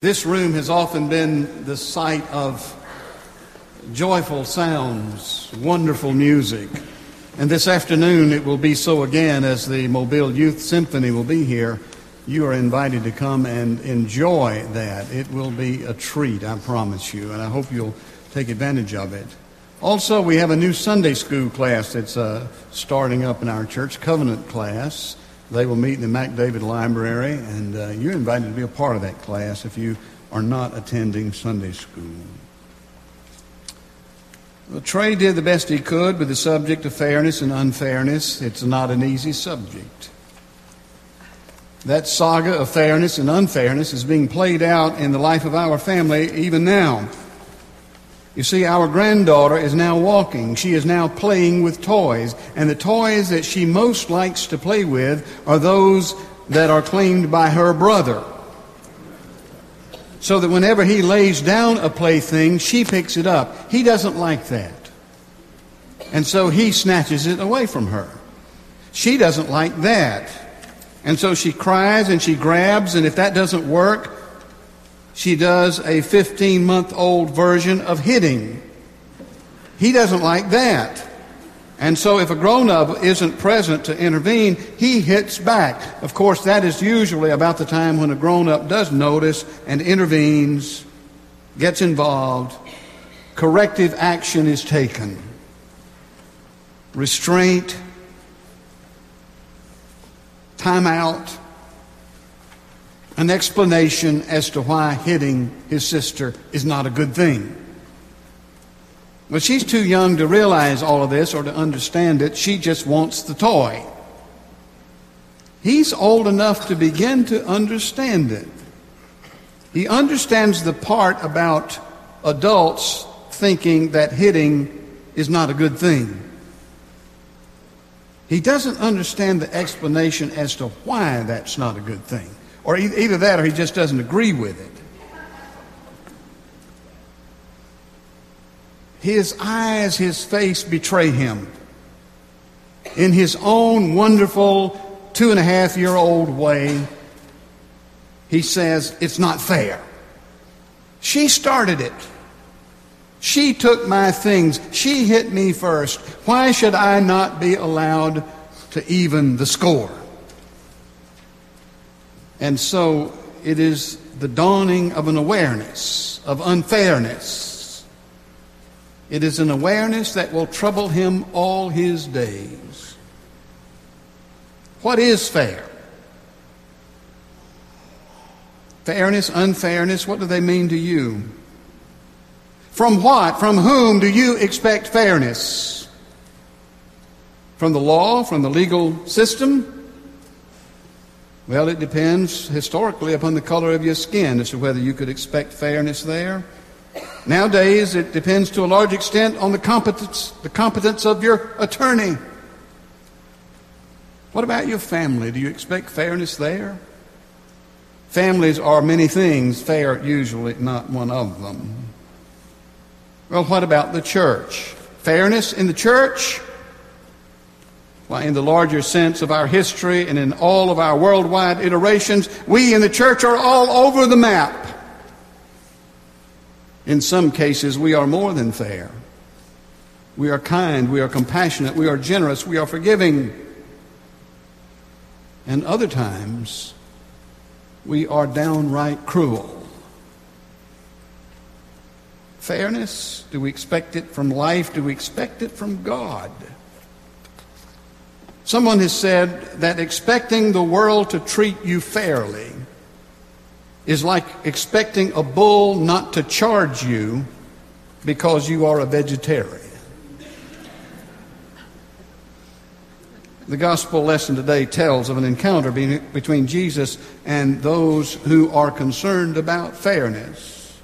This room has often been the site of joyful sounds, wonderful music. And this afternoon it will be so again as the Mobile Youth Symphony will be here. You are invited to come and enjoy that. It will be a treat, I promise you, and I hope you'll take advantage of it. Also, we have a new Sunday school class that's uh, starting up in our church, Covenant class. They will meet in the Mac David Library, and uh, you're invited to be a part of that class if you are not attending Sunday school. Well, Trey did the best he could with the subject of fairness and unfairness. It's not an easy subject. That saga of fairness and unfairness is being played out in the life of our family even now. You see, our granddaughter is now walking. She is now playing with toys. And the toys that she most likes to play with are those that are claimed by her brother. So that whenever he lays down a plaything, she picks it up. He doesn't like that. And so he snatches it away from her. She doesn't like that. And so she cries and she grabs, and if that doesn't work, she does a 15 month old version of hitting. He doesn't like that. And so if a grown up isn't present to intervene, he hits back. Of course, that is usually about the time when a grown up does notice and intervenes, gets involved, corrective action is taken. Restraint, timeout, an explanation as to why hitting his sister is not a good thing. But she's too young to realize all of this or to understand it. She just wants the toy. He's old enough to begin to understand it. He understands the part about adults thinking that hitting is not a good thing. He doesn't understand the explanation as to why that's not a good thing. Or either that or he just doesn't agree with it. His eyes, his face betray him. In his own wonderful two and a half year old way, he says, It's not fair. She started it. She took my things. She hit me first. Why should I not be allowed to even the score? And so it is the dawning of an awareness of unfairness. It is an awareness that will trouble him all his days. What is fair? Fairness, unfairness, what do they mean to you? From what, from whom do you expect fairness? From the law, from the legal system? Well, it depends historically upon the color of your skin as to whether you could expect fairness there. Nowadays, it depends to a large extent on the competence, the competence of your attorney. What about your family? Do you expect fairness there? Families are many things, fair usually not one of them. Well, what about the church? Fairness in the church? In the larger sense of our history and in all of our worldwide iterations, we in the church are all over the map. In some cases, we are more than fair. We are kind, we are compassionate, we are generous, we are forgiving. And other times, we are downright cruel. Fairness? Do we expect it from life? Do we expect it from God? Someone has said that expecting the world to treat you fairly is like expecting a bull not to charge you because you are a vegetarian. The gospel lesson today tells of an encounter between Jesus and those who are concerned about fairness.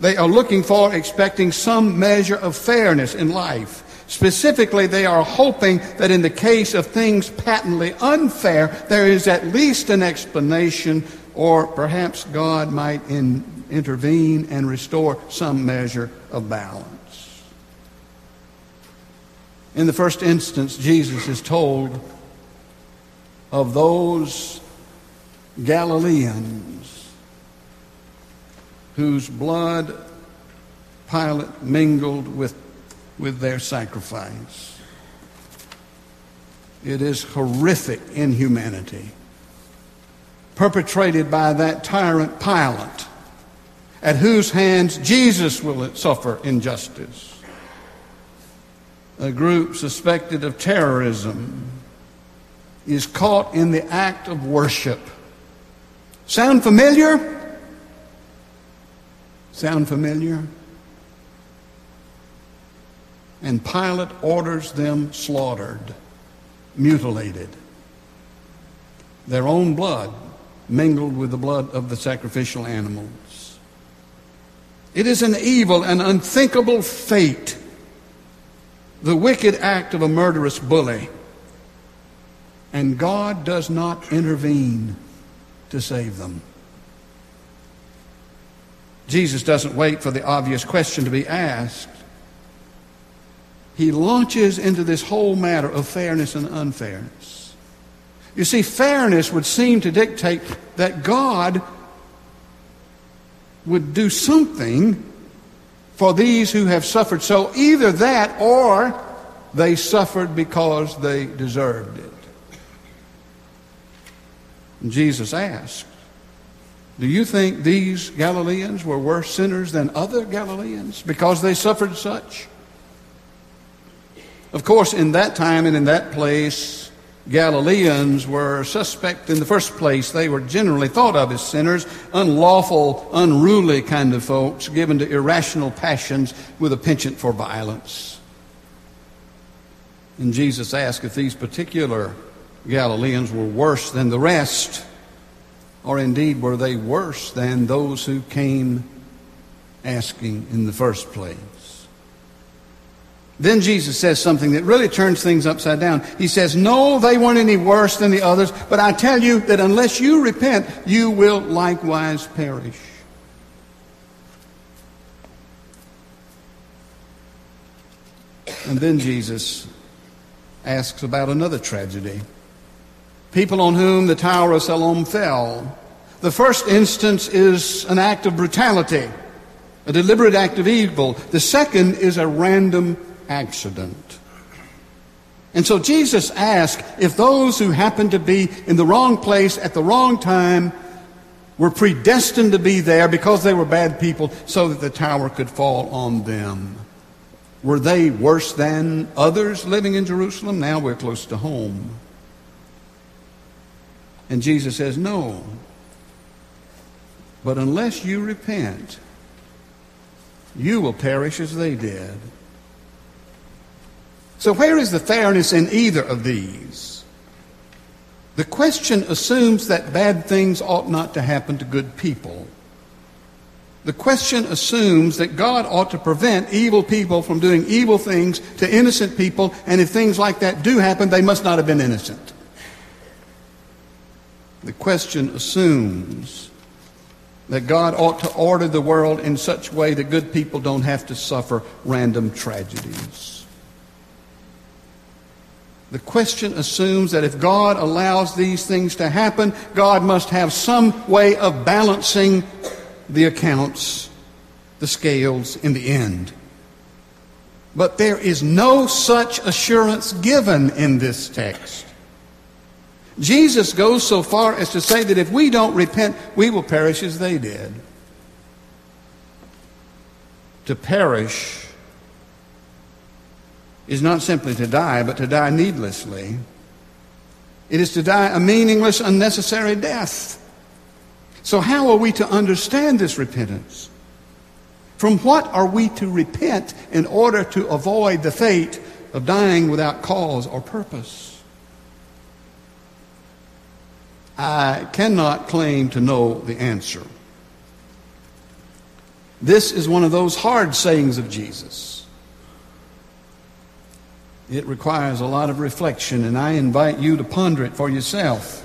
They are looking for, expecting some measure of fairness in life. Specifically, they are hoping that in the case of things patently unfair, there is at least an explanation, or perhaps God might in, intervene and restore some measure of balance. In the first instance, Jesus is told of those Galileans whose blood Pilate mingled with, with their sacrifice. It is horrific inhumanity perpetrated by that tyrant Pilate, at whose hands Jesus will suffer injustice. A group suspected of terrorism is caught in the act of worship. Sound familiar? Sound familiar? And Pilate orders them slaughtered, mutilated. Their own blood mingled with the blood of the sacrificial animals. It is an evil and unthinkable fate, the wicked act of a murderous bully. And God does not intervene to save them. Jesus doesn't wait for the obvious question to be asked. He launches into this whole matter of fairness and unfairness. You see, fairness would seem to dictate that God would do something for these who have suffered. So either that or they suffered because they deserved it. And Jesus asked, Do you think these Galileans were worse sinners than other Galileans because they suffered such? Of course, in that time and in that place, Galileans were suspect in the first place. They were generally thought of as sinners, unlawful, unruly kind of folks, given to irrational passions with a penchant for violence. And Jesus asked if these particular Galileans were worse than the rest, or indeed were they worse than those who came asking in the first place. Then Jesus says something that really turns things upside down. He says, No, they weren't any worse than the others, but I tell you that unless you repent, you will likewise perish. And then Jesus asks about another tragedy. People on whom the Tower of Siloam fell. The first instance is an act of brutality, a deliberate act of evil. The second is a random accident. And so Jesus asked if those who happened to be in the wrong place at the wrong time were predestined to be there because they were bad people so that the tower could fall on them. Were they worse than others living in Jerusalem? Now we're close to home. And Jesus says, No. But unless you repent, you will perish as they did. So, where is the fairness in either of these? The question assumes that bad things ought not to happen to good people. The question assumes that God ought to prevent evil people from doing evil things to innocent people, and if things like that do happen, they must not have been innocent. The question assumes that God ought to order the world in such a way that good people don't have to suffer random tragedies. The question assumes that if God allows these things to happen, God must have some way of balancing the accounts, the scales in the end. But there is no such assurance given in this text. Jesus goes so far as to say that if we don't repent, we will perish as they did. To perish is not simply to die, but to die needlessly. It is to die a meaningless, unnecessary death. So, how are we to understand this repentance? From what are we to repent in order to avoid the fate of dying without cause or purpose? I cannot claim to know the answer. This is one of those hard sayings of Jesus. It requires a lot of reflection, and I invite you to ponder it for yourself.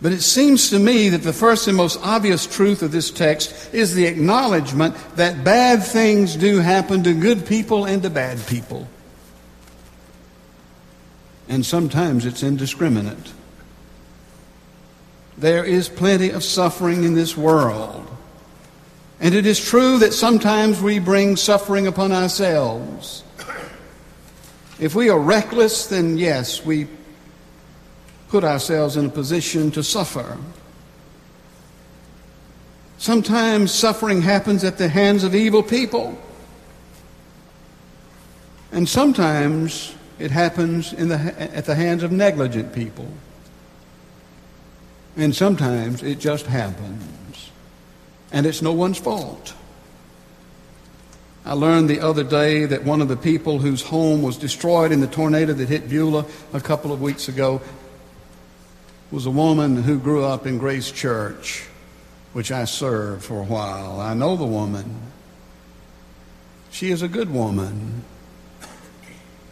But it seems to me that the first and most obvious truth of this text is the acknowledgement that bad things do happen to good people and to bad people. And sometimes it's indiscriminate. There is plenty of suffering in this world. And it is true that sometimes we bring suffering upon ourselves. If we are reckless, then yes, we put ourselves in a position to suffer. Sometimes suffering happens at the hands of evil people. And sometimes it happens the, at the hands of negligent people. And sometimes it just happens. And it's no one's fault. I learned the other day that one of the people whose home was destroyed in the tornado that hit Beulah a couple of weeks ago was a woman who grew up in Grace Church, which I served for a while. I know the woman. She is a good woman.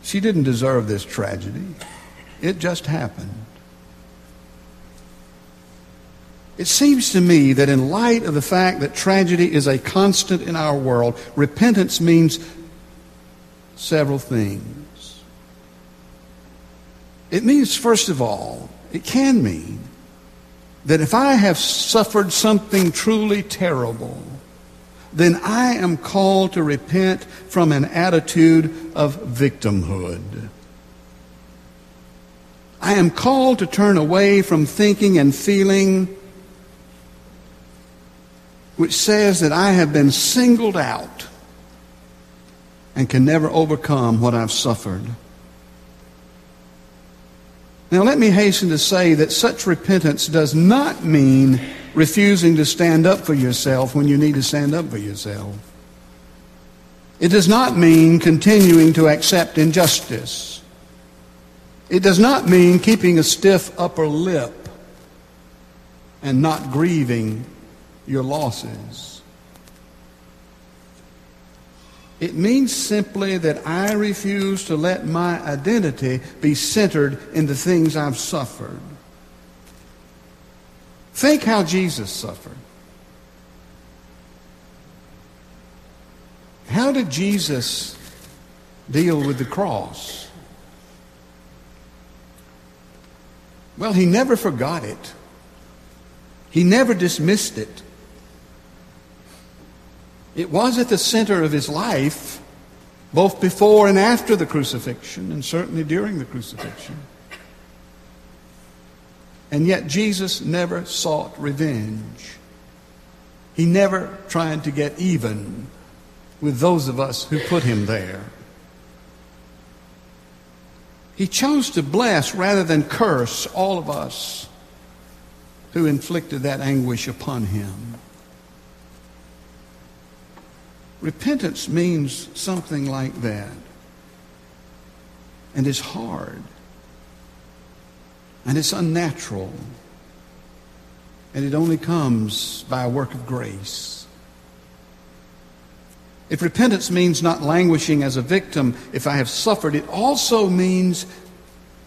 She didn't deserve this tragedy. It just happened. It seems to me that in light of the fact that tragedy is a constant in our world, repentance means several things. It means, first of all, it can mean that if I have suffered something truly terrible, then I am called to repent from an attitude of victimhood. I am called to turn away from thinking and feeling which says that I have been singled out and can never overcome what I've suffered. Now, let me hasten to say that such repentance does not mean refusing to stand up for yourself when you need to stand up for yourself. It does not mean continuing to accept injustice. It does not mean keeping a stiff upper lip and not grieving your losses. It means simply that I refuse to let my identity be centered in the things I've suffered. Think how Jesus suffered. How did Jesus deal with the cross? Well, he never forgot it. He never dismissed it. It was at the center of his life, both before and after the crucifixion, and certainly during the crucifixion. And yet Jesus never sought revenge. He never tried to get even with those of us who put him there. He chose to bless rather than curse all of us who inflicted that anguish upon him. Repentance means something like that. And it's hard. And it's unnatural. And it only comes by a work of grace. If repentance means not languishing as a victim if I have suffered, it also means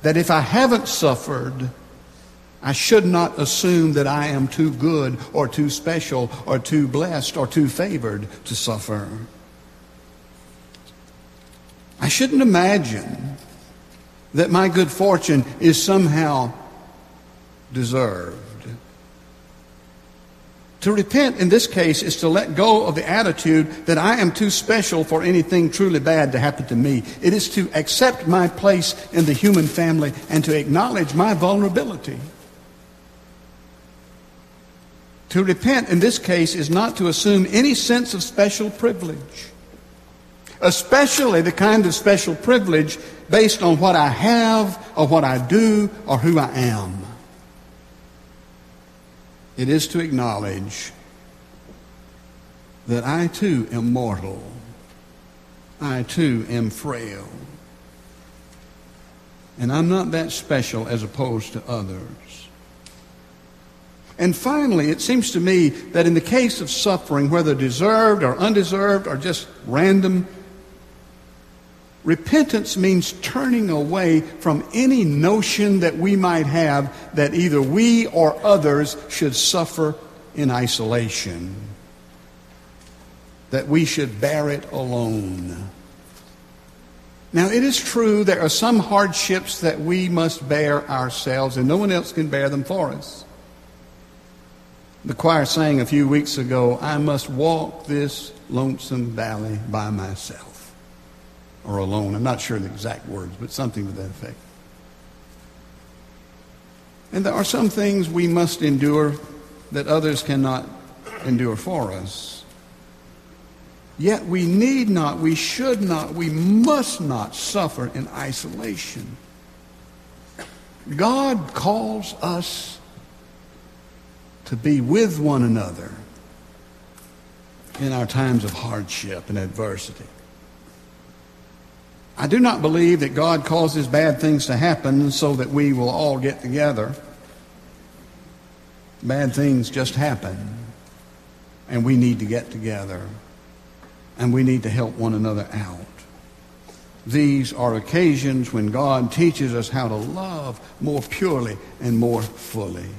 that if I haven't suffered, I should not assume that I am too good or too special or too blessed or too favored to suffer. I shouldn't imagine that my good fortune is somehow deserved. To repent in this case is to let go of the attitude that I am too special for anything truly bad to happen to me. It is to accept my place in the human family and to acknowledge my vulnerability. To repent in this case is not to assume any sense of special privilege, especially the kind of special privilege based on what I have or what I do or who I am. It is to acknowledge that I too am mortal. I too am frail. And I'm not that special as opposed to others. And finally, it seems to me that in the case of suffering, whether deserved or undeserved or just random, repentance means turning away from any notion that we might have that either we or others should suffer in isolation, that we should bear it alone. Now, it is true there are some hardships that we must bear ourselves, and no one else can bear them for us. The choir sang a few weeks ago, I must walk this lonesome valley by myself or alone. I'm not sure the exact words, but something to that effect. And there are some things we must endure that others cannot endure for us. Yet we need not, we should not, we must not suffer in isolation. God calls us to be with one another in our times of hardship and adversity. I do not believe that God causes bad things to happen so that we will all get together. Bad things just happen, and we need to get together, and we need to help one another out. These are occasions when God teaches us how to love more purely and more fully.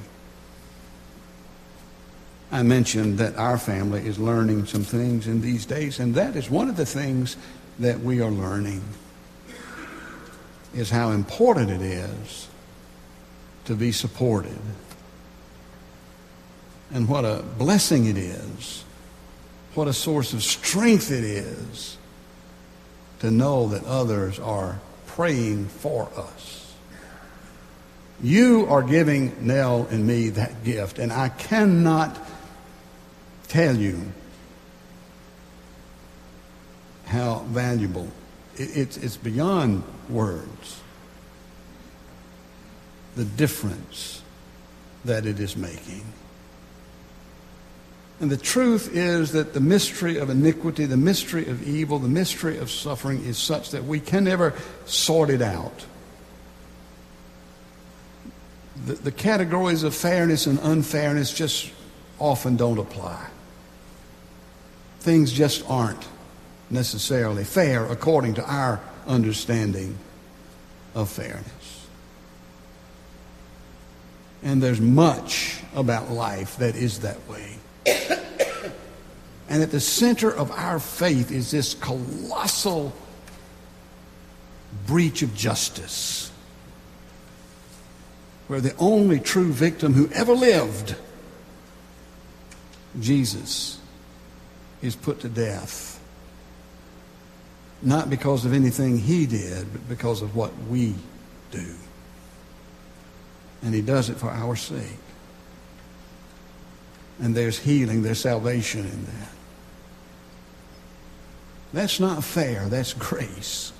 I mentioned that our family is learning some things in these days, and that is one of the things that we are learning is how important it is to be supported. And what a blessing it is. What a source of strength it is to know that others are praying for us. You are giving Nell and me that gift, and I cannot tell you how valuable. It's, it's beyond words. The difference that it is making. And the truth is that the mystery of iniquity, the mystery of evil, the mystery of suffering is such that we can never sort it out. The, the categories of fairness and unfairness just often don't apply. Things just aren't necessarily fair according to our understanding of fairness. And there's much about life that is that way. And at the center of our faith is this colossal breach of justice, where the only true victim who ever lived, Jesus, is put to death. Not because of anything he did, but because of what we do. And he does it for our sake. And there's healing, there's salvation in that. That's not fair. That's grace.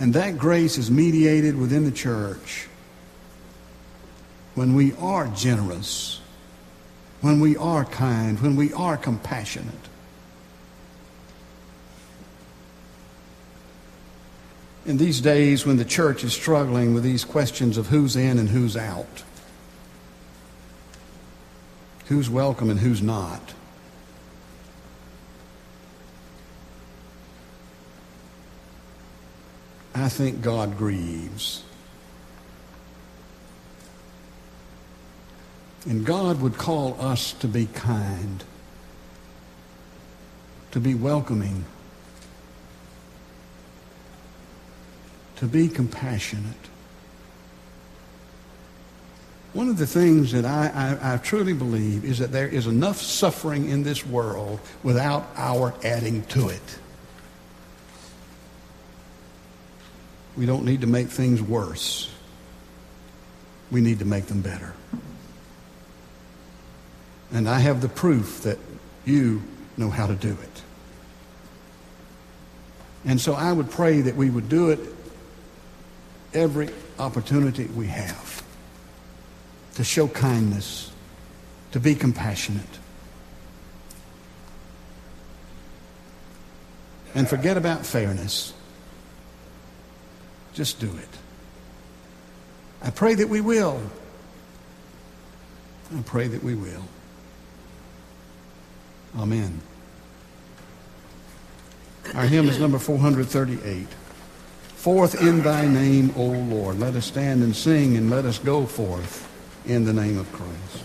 And that grace is mediated within the church when we are generous, when we are kind, when we are compassionate. In these days when the church is struggling with these questions of who's in and who's out, who's welcome and who's not. I think God grieves. And God would call us to be kind, to be welcoming, to be compassionate. One of the things that I, I, I, truly believe is that there is enough suffering in this world without our adding to it. We don't need to make things worse. We need to make them better. And I have the proof that you know how to do it. And so I would pray that we would do it every opportunity we have to show kindness, to be compassionate. And forget about fairness. Just do it. I pray that we will. I pray that we will. Amen. Our hymn is number 438. Forth in thy name, O Lord. Let us stand and sing and let us go forth in the name of Christ.